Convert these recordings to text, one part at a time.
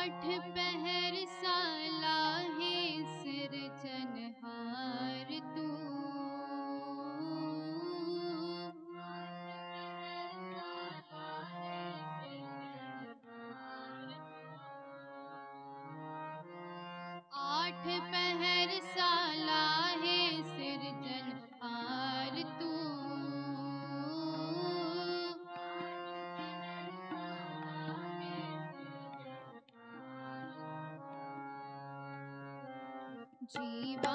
आठ पहर जीवा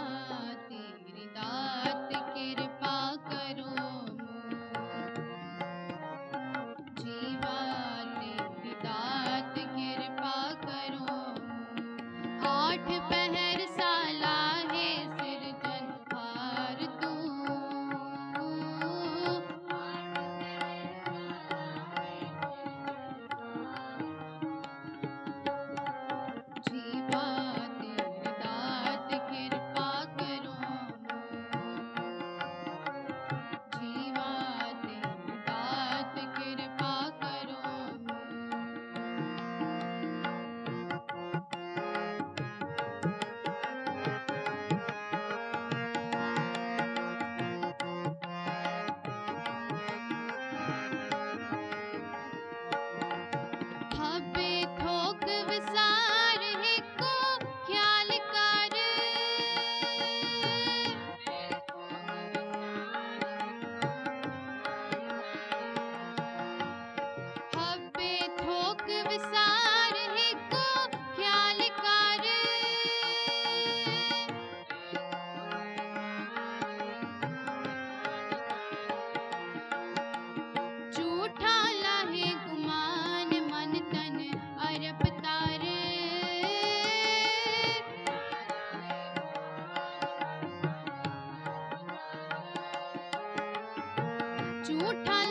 झूठा